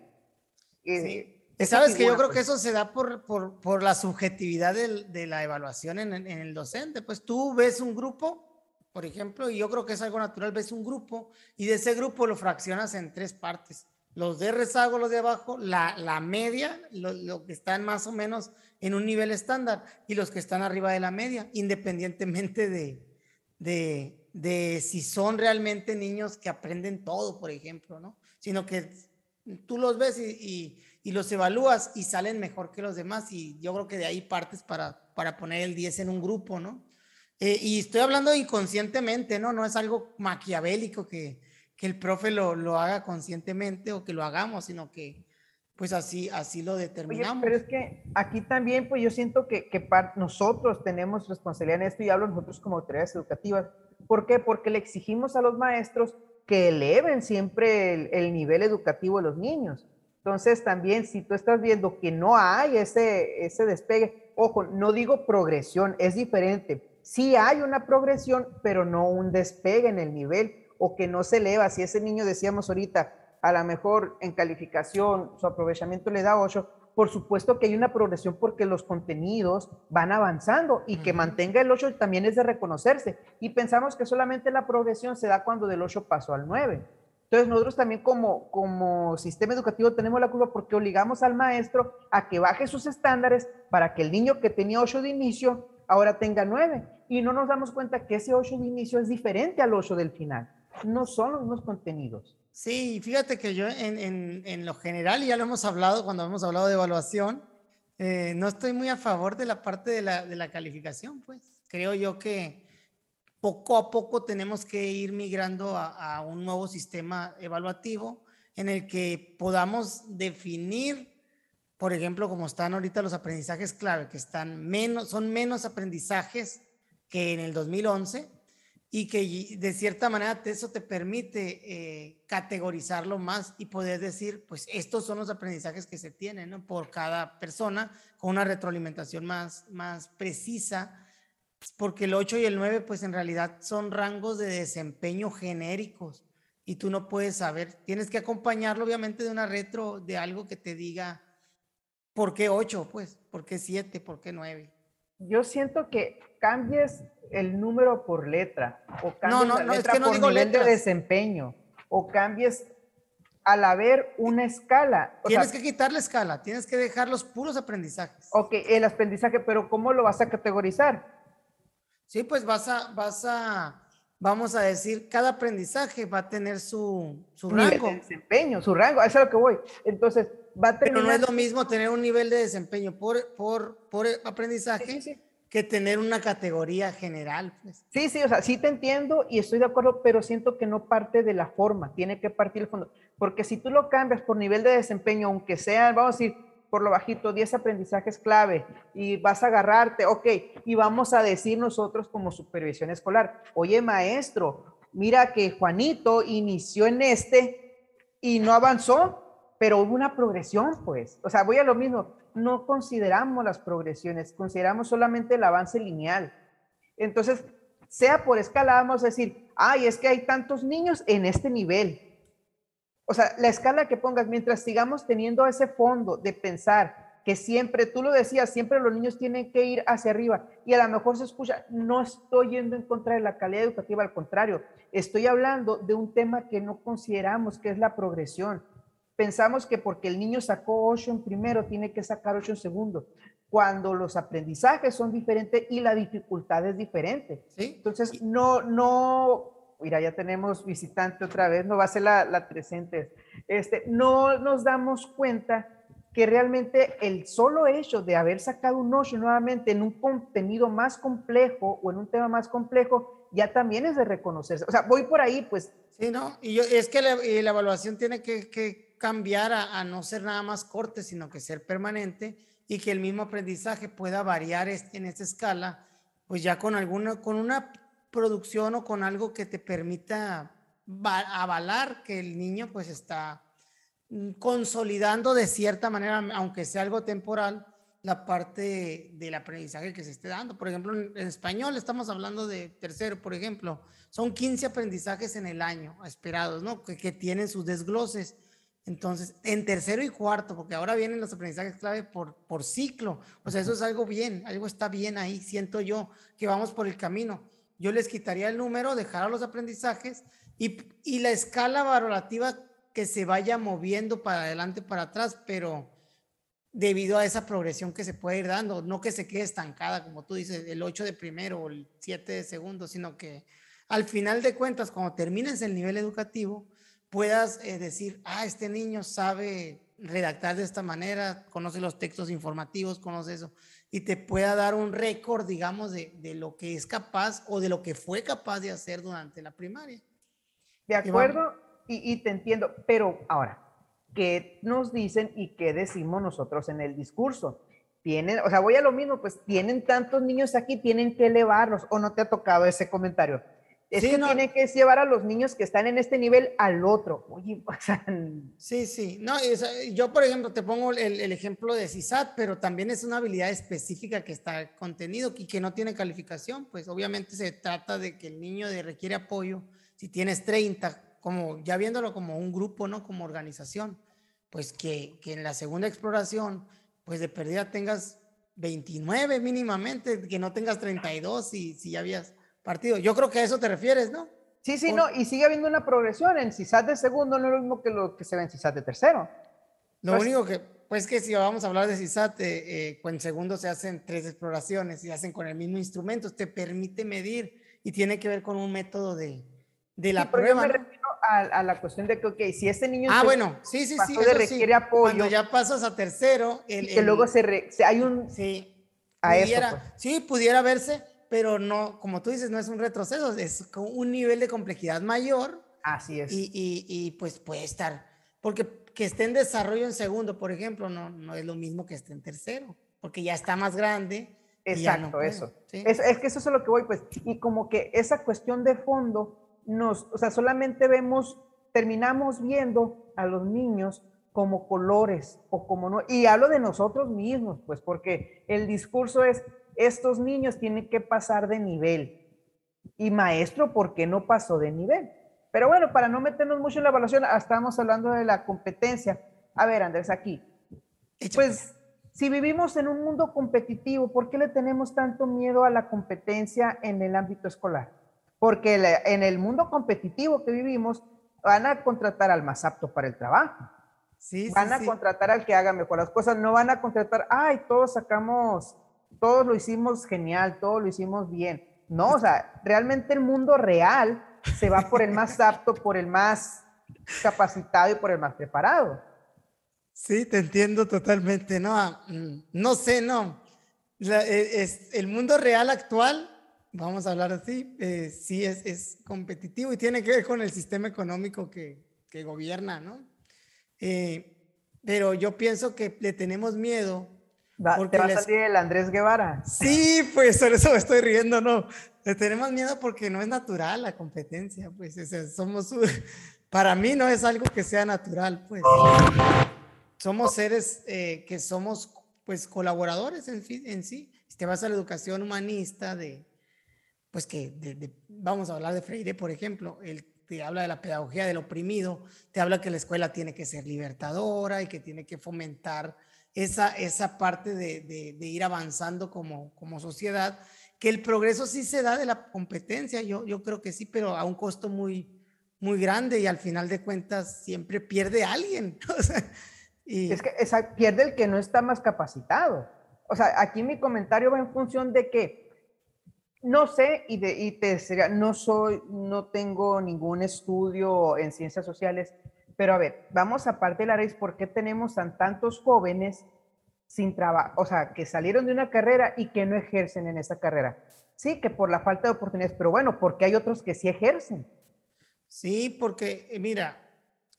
sí. Sabes que yo creo que pues. eso se da por, por, por la subjetividad de la evaluación en, en, el docente. Pues tú ves un grupo, por ejemplo, y yo creo que es algo natural, ves un grupo y de ese grupo lo fraccionas en tres partes. Los de rezago, los de abajo, la, la media, lo, lo que están más o menos en un nivel estándar y los que están arriba de la media, independientemente de, de, de si son realmente niños que aprenden todo, por ejemplo, ¿no? Sino que tú los ves y, y, los evalúas y salen mejor que los demás y yo creo que de ahí partes para, para poner el 10 en un grupo, ¿no? Eh, y estoy hablando inconscientemente, ¿no? No es algo maquiavélico que, que el profe lo, lo haga conscientemente o que lo hagamos, sino que pues así, así lo determinamos. pero es que aquí también, pues yo siento que, que nosotros tenemos responsabilidad en esto y hablo nosotros como autoridades educativas. ¿Por qué? Porque le exigimos a los maestros que eleven siempre el, el, nivel educativo de los niños. Entonces también si tú estás viendo que no hay ese, ese despegue, ojo, no digo progresión, es diferente. Sí hay una progresión, pero no un despegue en el nivel o que no se eleva. Si ese niño decíamos ahorita, a lo mejor en calificación su aprovechamiento le da 8, por supuesto que hay una progresión porque los contenidos van avanzando y que mantenga el 8 también es de reconocerse. Y pensamos que solamente la progresión se da cuando del 8 pasó al 9. Entonces nosotros también como, como sistema educativo tenemos la culpa porque obligamos al maestro a que baje sus estándares para que el niño que tenía 8 de inicio ahora tenga 9. Y no nos damos cuenta que ese 8 de inicio es diferente al 8 del final. No son los mismos contenidos. Sí, fíjate que yo en, en, lo general, ya lo hemos hablado cuando hemos hablado de evaluación, eh, no estoy muy a favor de la parte de la, de la calificación, pues. Creo yo que poco a poco tenemos que ir migrando a, a, un nuevo sistema evaluativo en el que podamos definir, por ejemplo, como están ahorita los aprendizajes clave, que están menos, son menos aprendizajes que en el 2011 y que de cierta manera eso te permite eh, categorizarlo más y poder decir, pues estos son los aprendizajes que se tienen ¿no? por cada persona con una retroalimentación más, más precisa, porque el 8 y el 9 pues en realidad son rangos de desempeño genéricos y tú no puedes saber, tienes que acompañarlo obviamente de una retro, de algo que te diga, ¿por qué 8? Pues, ¿por qué 7? ¿Por qué 9? Yo siento que cambies el número por letra, o cambies no, no, la letra por nivel de desempeño, o cambies al haber una escala. tienes que quitar la escala, tienes que dejar los puros aprendizajes. Ok, el aprendizaje, pero ¿cómo lo vas a categorizar? Sí, pues vas a, vas a, vamos a decir, cada aprendizaje va a tener su, su rango. De desempeño, su rango, eso es a lo que voy. Entonces, va a tener... Pero no es lo mismo tener un nivel de desempeño por, por, por aprendizaje. sí, sí que tener una categoría general. Pues. Sí, sí, o sea, sí te entiendo y estoy de acuerdo, pero siento que no parte de la forma, tiene que partir el fondo. Porque si tú lo cambias por nivel de desempeño, aunque sea, vamos a decir, por lo bajito, 10 aprendizajes clave y vas a agarrarte, ok, y vamos a decir nosotros como supervisión escolar, oye maestro, mira que Juanito inició en este y no avanzó, pero hubo una progresión, pues. O sea, voy a lo mismo no consideramos las progresiones, consideramos solamente el avance lineal. Entonces, sea por escala, vamos a decir, ay, es que hay tantos niños en este nivel. O sea, la escala que pongas, mientras sigamos teniendo ese fondo de pensar que siempre, tú lo decías, siempre los niños tienen que ir hacia arriba y a lo mejor se escucha, no estoy yendo en contra de la calidad educativa, al contrario, estoy hablando de un tema que no consideramos, que es la progresión pensamos que porque el niño sacó 8 en primero, tiene que sacar 8 en segundo, cuando los aprendizajes son diferentes y la dificultad es diferente. ¿Sí? Entonces, no, no, mira, ya tenemos visitante otra vez, no va a ser la, la presente. Este, no nos damos cuenta que realmente el solo hecho de haber sacado un 8 nuevamente en un contenido más complejo o en un tema más complejo, ya también es de reconocerse. O sea, voy por ahí, pues. Sí, no, y yo, es que la, la evaluación tiene que, que cambiar a, no ser nada más corte, sino que ser permanente y que el mismo aprendizaje pueda variar en esta escala, pues ya con alguna, con una producción o con algo que te permita avalar que el niño pues está mm, consolidando de cierta manera, aunque sea algo temporal, la parte del aprendizaje que se esté dando. Por ejemplo, en, español estamos hablando de tercero, por ejemplo, son 15 aprendizajes en el año esperados, ¿no? Que, que tienen sus desgloses. Entonces, en tercero y cuarto, porque ahora vienen los aprendizajes clave por, por ciclo. O sea, eso es algo bien, algo está bien ahí, siento yo, que vamos por el camino. Yo les quitaría el número, dejar los aprendizajes y, y la escala valorativa que se vaya moviendo para adelante, para atrás, pero debido a esa progresión que se puede ir dando, no que se quede estancada, como tú dices, el 8 de primero o el 7 de segundo, sino que al final de cuentas, cuando termines el nivel educativo, puedas eh, decir, ah, este niño sabe redactar de esta manera, conoce los textos informativos, conoce eso, y te pueda dar un récord, digamos, de, de, lo que es capaz o de lo que fue capaz de hacer durante la primaria. De acuerdo, y, y te entiendo, pero ahora, ¿qué nos dicen y qué decimos nosotros en el discurso? Tienen, o sea, voy a lo mismo, pues tienen tantos niños aquí, tienen que elevarlos, o no te ha tocado ese comentario es que tiene que llevar a los niños que están en este nivel al otro. Oye, <laughs> o sea, sí, sí. No, yo, por ejemplo, te pongo el, el, ejemplo de CISAT, pero también es una habilidad específica que está contenido y que no tiene calificación. Pues obviamente se trata de que el niño de requiere apoyo. Si tienes 30, como ya viéndolo como un grupo, ¿no? Como organización, pues que, que en la segunda exploración, pues de pérdida tengas 29 mínimamente, que no tengas 32 y si ya habías partido. Yo creo que a eso te refieres, ¿no? Sí, sí, no, y sigue habiendo una progresión. En CISAT de segundo no es lo mismo que lo que se ve en CISAT de tercero. Lo pues único que, pues que si vamos a hablar de CISAT, eh, eh, en segundo se hacen tres exploraciones y se hacen con el mismo instrumento, te permite medir y tiene que ver con un método de, de la prueba. Yo me refiero a, la cuestión de que, ok, si este niño ah, bueno, sí, sí, sí, requiere apoyo. Cuando ya pasas a tercero, el, y que luego se, hay un... Sí, a pudiera, eso, pues. sí, pudiera verse pero no, como tú dices, no es un retroceso, es un nivel de complejidad mayor. Así es. Y, y, y, pues puede estar, porque que esté en desarrollo en segundo, por ejemplo, no, no es lo mismo que esté en tercero, porque ya está más grande. Exacto, eso. Es, es, que eso es a lo que voy, pues, y como que esa cuestión de fondo, nos, o sea, solamente vemos, terminamos viendo a los niños como colores o como no, y hablo de nosotros mismos, pues, porque el discurso es, estos niños tienen que pasar de nivel. Y maestro, ¿por qué no pasó de nivel? Pero bueno, para no meternos mucho en la evaluación, ah, estamos hablando de la competencia. A ver, Andrés, aquí. Pues si vivimos en un mundo competitivo, ¿por qué le tenemos tanto miedo a la competencia en el ámbito escolar? Porque en el mundo competitivo que vivimos, van a contratar al más apto para el trabajo. Sí, van a contratar al que haga mejor las cosas, no van a contratar, ay, todos sacamos todos lo hicimos genial, todos lo hicimos bien. No, o sea, <laughs> realmente el mundo real se va por el más apto, por el más capacitado y por el más preparado. Sí, te entiendo totalmente. No, ah, mm, no sé, no. E, es, el mundo real actual, vamos a hablar así, eh, sí es, es, competitivo y tiene que ver con el sistema económico que, que gobierna, ¿no? Eh, pero yo pienso que le tenemos miedo ¿Te va a salir el Andrés Guevara? Sí, pues por eso me estoy riendo, no. Tenemos miedo porque no es natural la competencia, pues somos, para mí no es algo que sea natural, pues. Somos seres eh, que somos, pues, colaboradores en, en, sí. Si te vas a la educación humanista de, pues que, vamos a hablar de Freire, por ejemplo, él te habla de la pedagogía del oprimido, te habla que la escuela tiene que ser libertadora y que tiene que fomentar esa, esa parte de, de, ir avanzando como, como sociedad, que el progreso sí se da de la competencia, yo, yo creo que sí, pero a un costo muy, muy grande y al final de cuentas siempre pierde alguien. <laughs> y... Es que esa, pierde el que no está más capacitado. O sea, aquí mi comentario va en función de que no sé y, de, y te sería, no soy, no tengo ningún estudio en ciencias sociales, pero a ver, vamos aparte de la raíz, ¿por qué tenemos a tantos jóvenes sin trabajo? O sea, que salieron de una carrera y que no ejercen en esa carrera. Sí, que por la falta de oportunidades, pero bueno, porque hay otros que sí ejercen. Sí, porque eh, mira,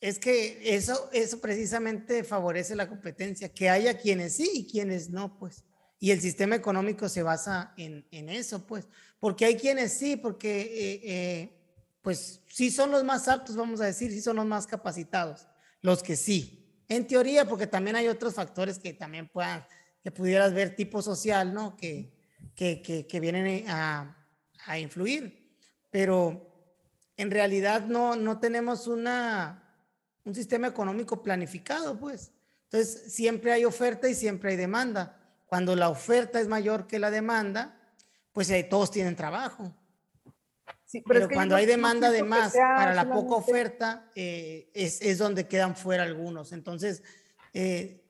es que eso, eso precisamente favorece la competencia, que haya quienes sí y quienes no, pues. Y el sistema económico se basa en, en eso, pues. Porque hay quienes sí, porque eh, eh, pues sí son los más aptos, vamos a decir, sí son los más capacitados, los que sí. En teoría, porque también hay otros factores que también puedan, que pudieras ver tipo social, ¿no? Que, que, que, vienen a, a, influir. Pero en realidad no, no tenemos una, un sistema económico planificado, pues. Entonces, siempre hay oferta y siempre hay demanda. Cuando la oferta es mayor que la demanda, pues todos tienen trabajo. Pero, cuando hay demanda de más para la poca oferta, eh, es, es, donde quedan fuera algunos. Entonces, eh,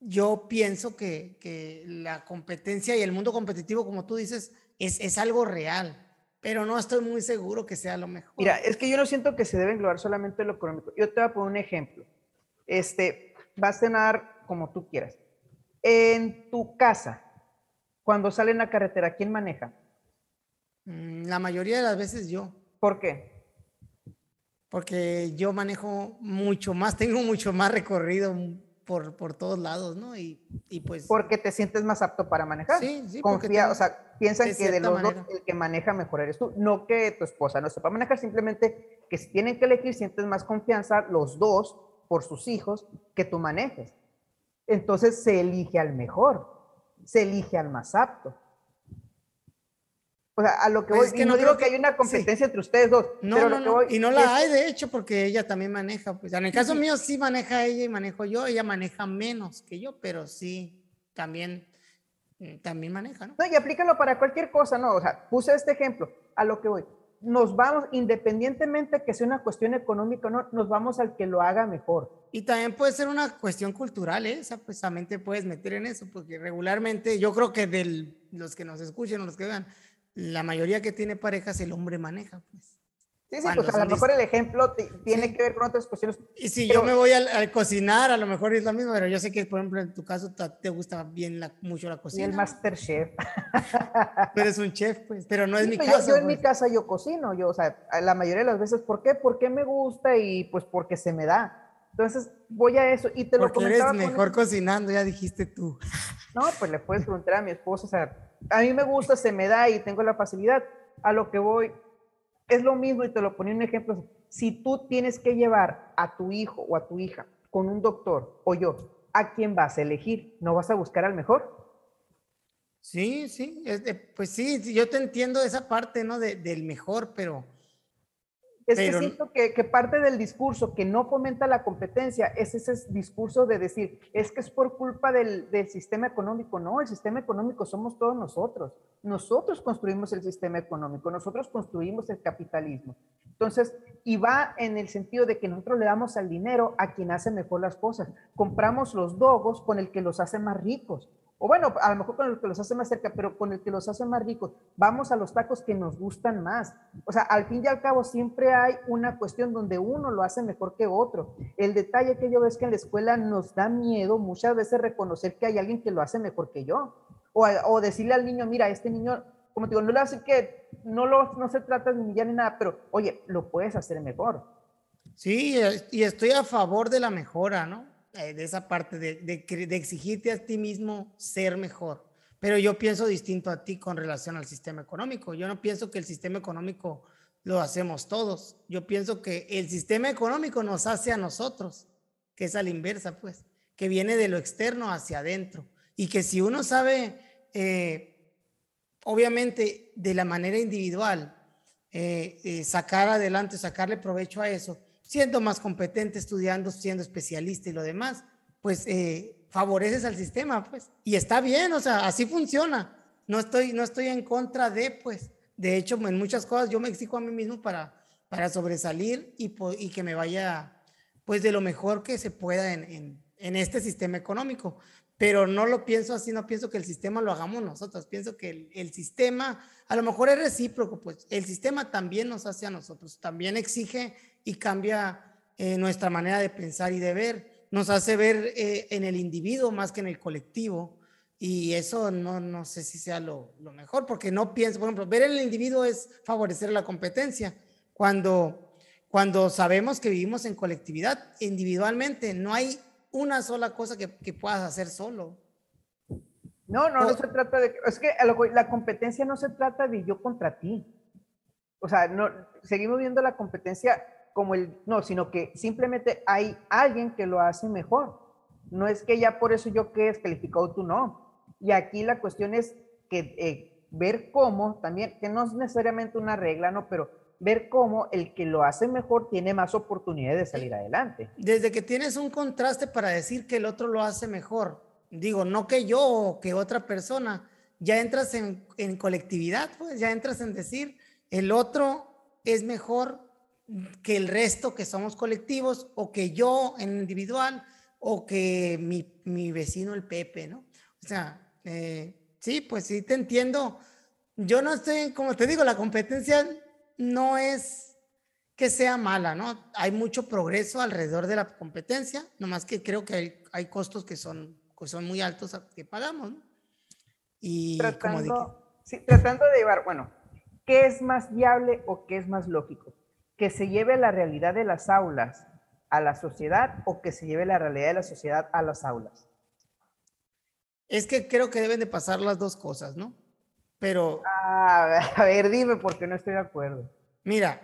yo pienso que, que, la competencia y el mundo competitivo, como tú dices, es, es, algo real, pero no estoy muy seguro que sea lo mejor. Mira, es que yo no siento que se debe englobar solamente lo económico. Yo te voy a poner un ejemplo. Este, va a cenar como tú quieras. En tu casa, cuando salen a carretera, ¿quién maneja? Mm, la mayoría de las veces yo. ¿Por qué? Porque yo manejo mucho más, <laughs> tengo mucho más recorrido por, por todos lados, ¿no? Y, y, pues... Porque te sientes más apto para manejar. Sí, sí. Confía, o sea, piensan que de los dos el que maneja mejor eres tú, no que tu esposa no sepa manejar, simplemente que si tienen que elegir sientes más confianza los dos por sus hijos que tú manejes. Entonces se elige al mejor, se elige al más apto. O sea, a lo que pues voy, que no, digo que, hay una competencia entre ustedes dos. No, no, no. y no la hay, de hecho, porque ella también maneja. Pues en el caso mío sí maneja ella y manejo yo. Ella maneja menos que yo, pero sí, también, mm, también maneja, ¿no? No, y aplícalo para cualquier cosa, ¿no? O sea, puse este ejemplo, a lo que voy nos vamos, independientemente que sea una cuestión económica o no, nos vamos al que lo haga mejor. Y también puede ser una cuestión cultural, ¿eh? esa pues también te puedes meter en eso, porque regularmente yo creo que de los que nos escuchen o los que vean, la mayoría que tiene parejas el hombre maneja, pues. Sí, sí, pues a lo mejor el ejemplo tiene que ver con otras cuestiones. Y si yo me voy a, cocinar, a lo mejor es lo mismo, pero yo sé que, por ejemplo, en tu caso te gusta bien la, mucho la cocina. Y el master chef. Tú eres un chef, pues, pero no es mi caso. Yo, en mi pues. casa yo cocino, yo, o sea, la mayoría de las veces, ¿por qué? Porque me gusta y pues porque se me da. Entonces voy a eso y te lo comentaba. eres mejor cocinando, ya dijiste tú. No, pues le puedes preguntar a mi esposo, o sea, a mí me gusta, se me da y tengo la facilidad. A lo que voy, es lo mismo y te lo ponía un ejemplo. Si tú tienes que llevar a tu hijo o a tu hija con un doctor o yo, ¿a quién vas a elegir? ¿No vas a buscar al mejor? Sí, sí, pues sí, yo te entiendo esa parte, ¿no? del mejor, pero es que siento que, que, parte del discurso que no fomenta la competencia es ese discurso de decir, es que es por culpa del, del, sistema económico. No, el sistema económico somos todos nosotros. Nosotros construimos el sistema económico, nosotros construimos el capitalismo. Entonces, y va en el sentido de que nosotros le damos al dinero a quien hace mejor las cosas. Compramos los dogos con el que los hace más ricos o bueno, a lo mejor con el que los hace más cerca, pero con el que los hace más ricos, vamos a los tacos que nos gustan más. O sea, al fin y al cabo siempre hay una cuestión donde uno lo hace mejor que otro. El detalle que yo veo es que en la escuela nos da miedo muchas veces reconocer que hay alguien que lo hace mejor que yo. O, o decirle al niño, mira, este niño, como te digo, no le hace que no, lo, no se trata de humillar ni nada, pero oye, lo puedes hacer mejor. Sí, y estoy a favor de la mejora, ¿no? Eh, de esa parte de, de, exigirte a ti mismo ser mejor. Pero yo pienso distinto a ti con relación al sistema económico. Yo no pienso que el sistema económico lo hacemos todos. Yo pienso que el sistema económico nos hace a nosotros, que es a la inversa, pues, que viene de lo externo hacia adentro. Y que si uno sabe, eh, obviamente, de la manera individual, eh, sacar adelante, sacarle provecho a eso, siendo más competente, estudiando, siendo especialista y lo demás, pues eh, favoreces al sistema, pues. Y está bien, o sea, así funciona. No estoy, no estoy en contra de, pues. De hecho, en muchas cosas yo me exijo a mí mismo para, para sobresalir y, y que me vaya, pues, de lo mejor que se pueda en, en, este sistema económico pero no lo pienso así, no pienso que el sistema lo hagamos nosotros, pienso que el, el, sistema, a lo mejor es recíproco, pues el sistema también nos hace a nosotros, también exige y cambia eh, nuestra manera de pensar y de ver. Nos hace ver eh, en el individuo más que en el colectivo. Y eso no, no sé si sea lo, lo, mejor, porque no pienso, por ejemplo, ver en el individuo es favorecer la competencia. Cuando, cuando sabemos que vivimos en colectividad, individualmente, no hay una sola cosa que, que puedas hacer solo. No, no, no se trata de, es que la competencia no se trata de yo contra ti. O sea, no, seguimos viendo la competencia como el, no, sino que simplemente hay alguien que lo hace mejor. No es que ya por eso yo quede descalificado, tú no. Y aquí la cuestión es que eh, ver cómo también, que no es necesariamente una regla, ¿no? Pero ver cómo el que lo hace mejor tiene más oportunidades de salir adelante. Desde que tienes un contraste para decir que el otro lo hace mejor, digo, no que yo o que otra persona, ya entras en, en colectividad, pues ya entras en decir, el otro es mejor que el resto que somos colectivos o que yo en individual o que mi, mi vecino el Pepe, ¿no? O sea, eh, sí, pues sí te entiendo. Yo no estoy, como te digo, la competencia no es que sea mala, ¿no? Hay mucho progreso alrededor de la competencia, nomás que creo que hay, hay costos que son, que son muy altos que pagamos, ¿no? Y tratando, sí, tratando de llevar, bueno, ¿qué es más viable o qué es más lógico? ¿Que se lleve la realidad de las aulas a la sociedad o que se lleve la realidad de la sociedad a las aulas? Es que creo que deben de pasar las dos cosas, ¿no? Pero... Ah, <laughs> a ver, dime porque no estoy de acuerdo. Mira,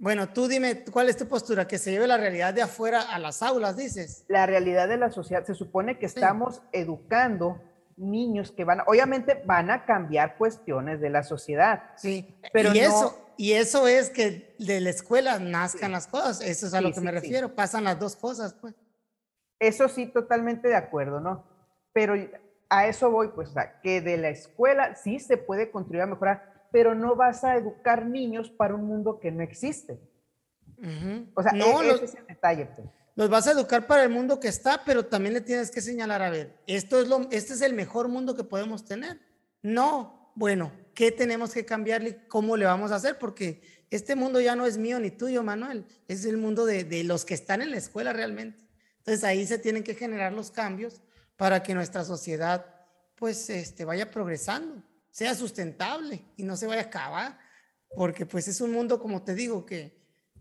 bueno, tú dime, ¿cuál es tu postura? Que se lleve la realidad de afuera a las aulas, dices. La realidad de la sociedad, se supone que estamos educando niños que van, obviamente van a cambiar cuestiones de la sociedad. Sí, pero y eso, y eso es que de la escuela nazcan las cosas, eso es a lo que me refiero, pasan las dos cosas, pues. Eso sí, totalmente de acuerdo, ¿no? Pero a eso voy, pues, que de la escuela sí se puede contribuir a mejorar, pero no vas a educar niños para un mundo que no existe. O sea, no, e, ese es el detalle, pues los vas a educar para el mundo que está, pero también le tienes que señalar, a ver, esto es lo, este es el mejor mundo que podemos tener. No, bueno, ¿qué tenemos que cambiarle? ¿Cómo le vamos a hacer? Porque este mundo ya no es mío ni tuyo, Manuel, es el mundo de, de los que están en la escuela realmente. Entonces ahí se tienen que generar los cambios para que nuestra sociedad pues este, vaya progresando, sea sustentable y no se vaya a acabar, porque pues es un mundo, como te digo, que,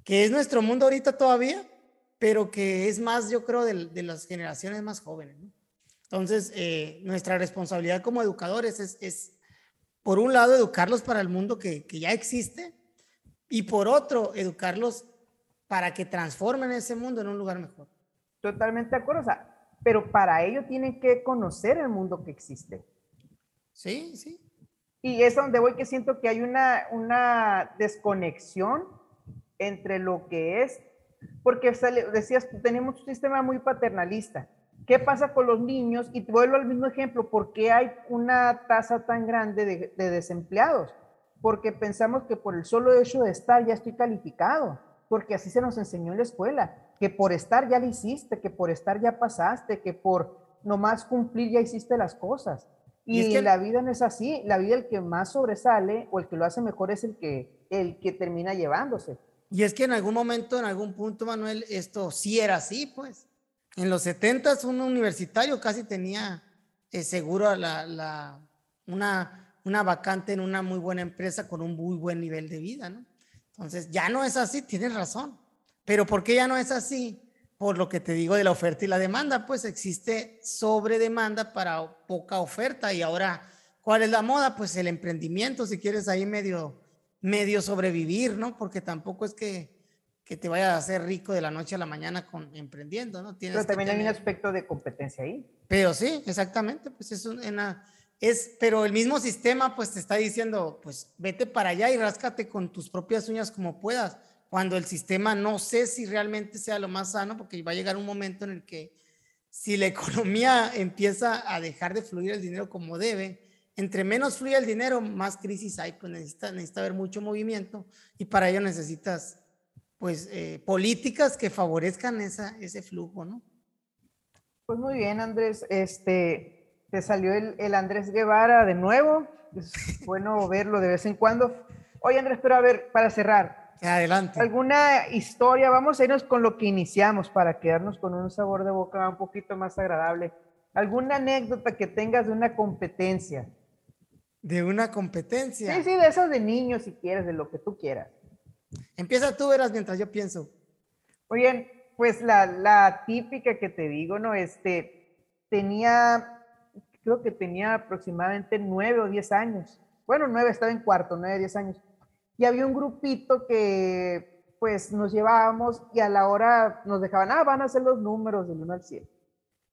que es nuestro mundo ahorita todavía, pero que es más, yo creo, de, las generaciones más jóvenes. Entonces, eh, nuestra responsabilidad como educadores es, por un lado, educarlos para el mundo que, ya existe y por otro, educarlos para que transformen ese mundo en un lugar mejor. Totalmente de acuerdo, pero para ello tienen que conocer el mundo que existe. Sí, sí. Y es donde voy que siento que hay una, una desconexión entre lo que es porque decías, tenemos un sistema muy paternalista. ¿Qué pasa con los niños? Y te vuelvo al mismo ejemplo, ¿por qué hay una tasa tan grande de, desempleados? Porque pensamos que por el solo hecho de estar ya estoy calificado, porque así se nos enseñó en la escuela, que por estar ya lo hiciste, que por estar ya pasaste, que por nomás cumplir ya hiciste las cosas. Y, y la vida no es así, la vida el que más sobresale o el que lo hace mejor es el que, el que termina llevándose. Y es que en algún momento, en algún punto, Manuel, esto sí era así, pues. En los 70 un universitario casi tenía eh, seguro la, la, una, una vacante en una muy buena empresa con un muy buen nivel de vida, ¿no? Entonces, ya no es así, tienes razón. Pero ¿por qué ya no es así? Por lo que te digo de la oferta y la demanda, pues existe sobre demanda para poca oferta y ahora, ¿cuál es la moda? Pues el emprendimiento, si quieres ahí medio medio sobrevivir, ¿no? Porque tampoco es que, que te vayas a hacer rico de la noche a la mañana con emprendiendo, ¿no? Tienes pero también hay un aspecto de competencia ahí. Pero sí, exactamente, pues es una, es, pero el mismo sistema pues te está diciendo, pues vete para allá y ráscate con tus propias uñas como puedas, cuando el sistema no sé si realmente sea lo más sano, porque va a llegar un momento en el que si la economía <laughs> empieza a dejar de fluir el dinero como debe, entre menos fluye el dinero, más crisis hay, pues necesita, necesita haber mucho movimiento y para ello necesitas pues eh, políticas que favorezcan esa, ese flujo, ¿no? Pues muy bien, Andrés, este, te salió el, el Andrés Guevara de nuevo, es bueno verlo de vez en cuando. Oye, Andrés, pero a ver, para cerrar. Adelante. ¿Alguna historia? Vamos a irnos con lo que iniciamos para quedarnos con un sabor de boca un poquito más agradable. ¿Alguna anécdota que tengas de una competencia? De una competencia. Sí, sí, de esas de niños, si quieres, de lo que tú quieras. Empieza tú, verás, mientras yo pienso. Muy bien, pues la, la típica que te digo, ¿no? Este, tenía, creo que tenía aproximadamente nueve o diez años. Bueno, nueve, estaba en cuarto, nueve, diez años. Y había un grupito que pues nos llevábamos y a la hora nos dejaban, ah, van a hacer los números del 1 al 100.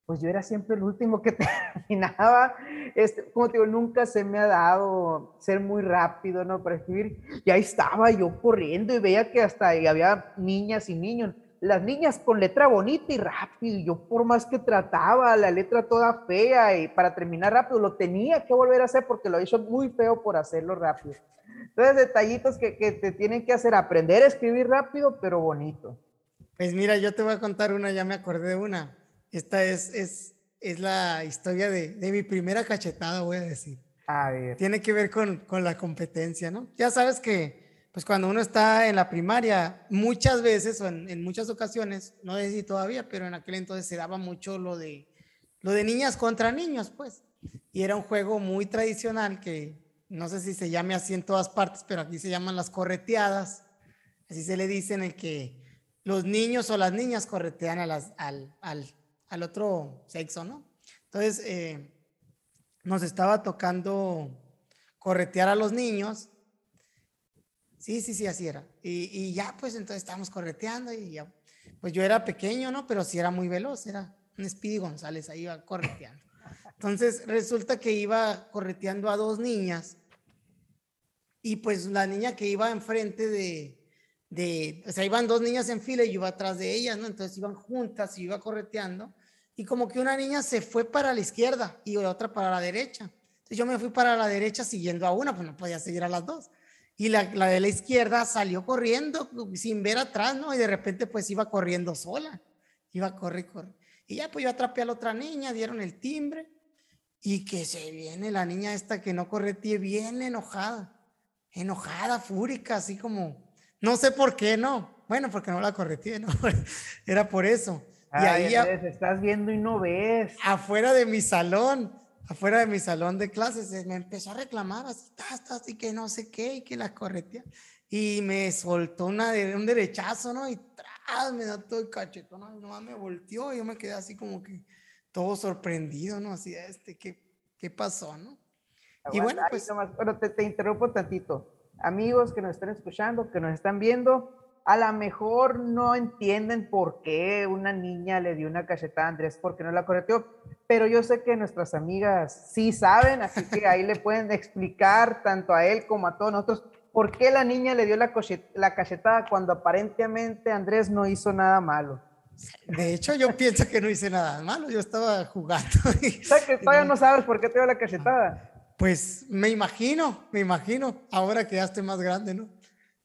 Pues yo era siempre el último que <laughs> terminaba. Este, como te digo, nunca se me ha dado ser muy rápido, ¿no? Para escribir. Y ahí estaba yo corriendo y veía que hasta había niñas y niños. Las niñas con letra bonita y rápido. Yo por más que trataba, la letra toda fea y para terminar rápido, lo tenía que volver a hacer porque lo he muy feo por hacerlo rápido. Entonces, detallitos que, que te tienen que hacer aprender a escribir rápido, pero bonito. Pues mira, yo te voy a contar una, ya me acordé de una. Esta es, es, es la historia de, de mi primera cachetada, voy a decir. A ver. Tiene que ver con, con la competencia, ¿no? Ya sabes que, pues cuando uno está en la primaria, muchas veces o en, en, muchas ocasiones, no sé si todavía, pero en aquel entonces se daba mucho lo de, lo de niñas contra niños, pues. Y era un juego muy tradicional que no sé si se llame así en todas partes, pero aquí se llaman las correteadas. Así se le dice en el que los niños o las niñas corretean a las, al, al, al, otro sexo, ¿no? Entonces, eh, nos estaba tocando corretear a los niños. Sí, sí, sí, así era. Y, ya, pues entonces estábamos correteando y ya, pues yo era pequeño, ¿no? Pero sí era muy veloz, era un Speedy González, ahí iba correteando. Entonces resulta que iba correteando a dos niñas y pues la niña que iba enfrente de, de, o sea, iban dos niñas en fila y yo iba atrás de ellas, ¿no? Entonces iban juntas y iba correteando y como que una niña se fue para la izquierda y otra para la derecha. Entonces yo me fui para la derecha siguiendo a una, pues no podía seguir a las dos. Y la, la de la izquierda salió corriendo sin ver atrás, ¿no? Y de repente pues iba corriendo sola. Iba a correr, correr. Y ya pues yo atrapé a la otra niña, dieron el timbre y que se viene la niña esta que no corretee bien enojada, enojada, fúrica, así como, no sé por qué no. Bueno, porque no la correteé, ¿no? <laughs> Era por eso. y ahí estás viendo y no ves. Afuera de mi salón, afuera de mi salón de clases, me empezó a reclamar así, así que no sé qué, y que la corretea. Y me soltó una de, un derechazo, ¿no? Y tras, me da todo el cachetón, ¿no? nomás me volteó, y yo me quedé así como que, todo sorprendido, ¿no? Así, este, ¿qué, qué pasó, no? y bueno, pues... bueno, te, te interrumpo tantito. Amigos que nos están escuchando, que nos están viendo, a lo mejor no entienden por qué una niña le dio una cachetada a Andrés porque no la correteó, pero yo sé que nuestras amigas sí saben, así que ahí le pueden explicar tanto a él como a todos nosotros por qué la niña le dio la, la cachetada cuando aparentemente Andrés no hizo nada malo. De hecho, yo pienso que no hice nada malo, yo estaba jugando. Y, o que todavía no sabes por qué te dio la cachetada. Pues me imagino, me imagino, ahora que ya estoy más grande, ¿no?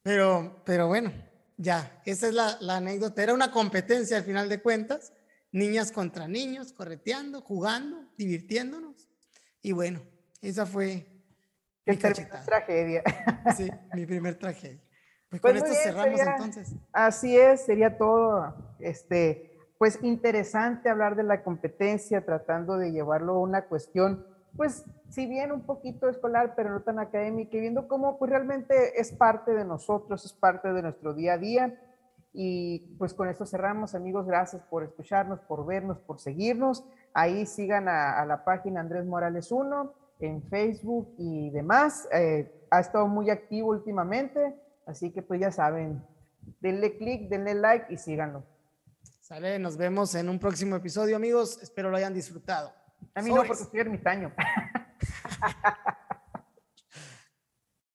Pero, pero bueno, ya, esa es la, la anécdota. Era una competencia al final de cuentas, niñas contra niños, correteando, jugando, divirtiéndonos. Y bueno, esa fue mi tragedia. <laughs> Sí, mi primer tragedia. Pues, con esto cerramos entonces. Así es, sería todo. Este, pues interesante hablar de la competencia, tratando de llevarlo a una cuestión, pues si bien un poquito escolar, pero no tan académica, y viendo cómo pues realmente es parte de nosotros, es parte de nuestro día a día. Y pues con esto cerramos, amigos. Gracias por escucharnos, por vernos, por seguirnos. Ahí sigan a, la página Andrés Morales 1 en Facebook y demás. Eh, ha estado muy activo últimamente. Así que pues ya saben, denle click, denle like y síganlo. Sale, nos vemos en un próximo episodio, amigos. Espero lo hayan disfrutado. A mí no, porque estoy ermitaño. <laughs>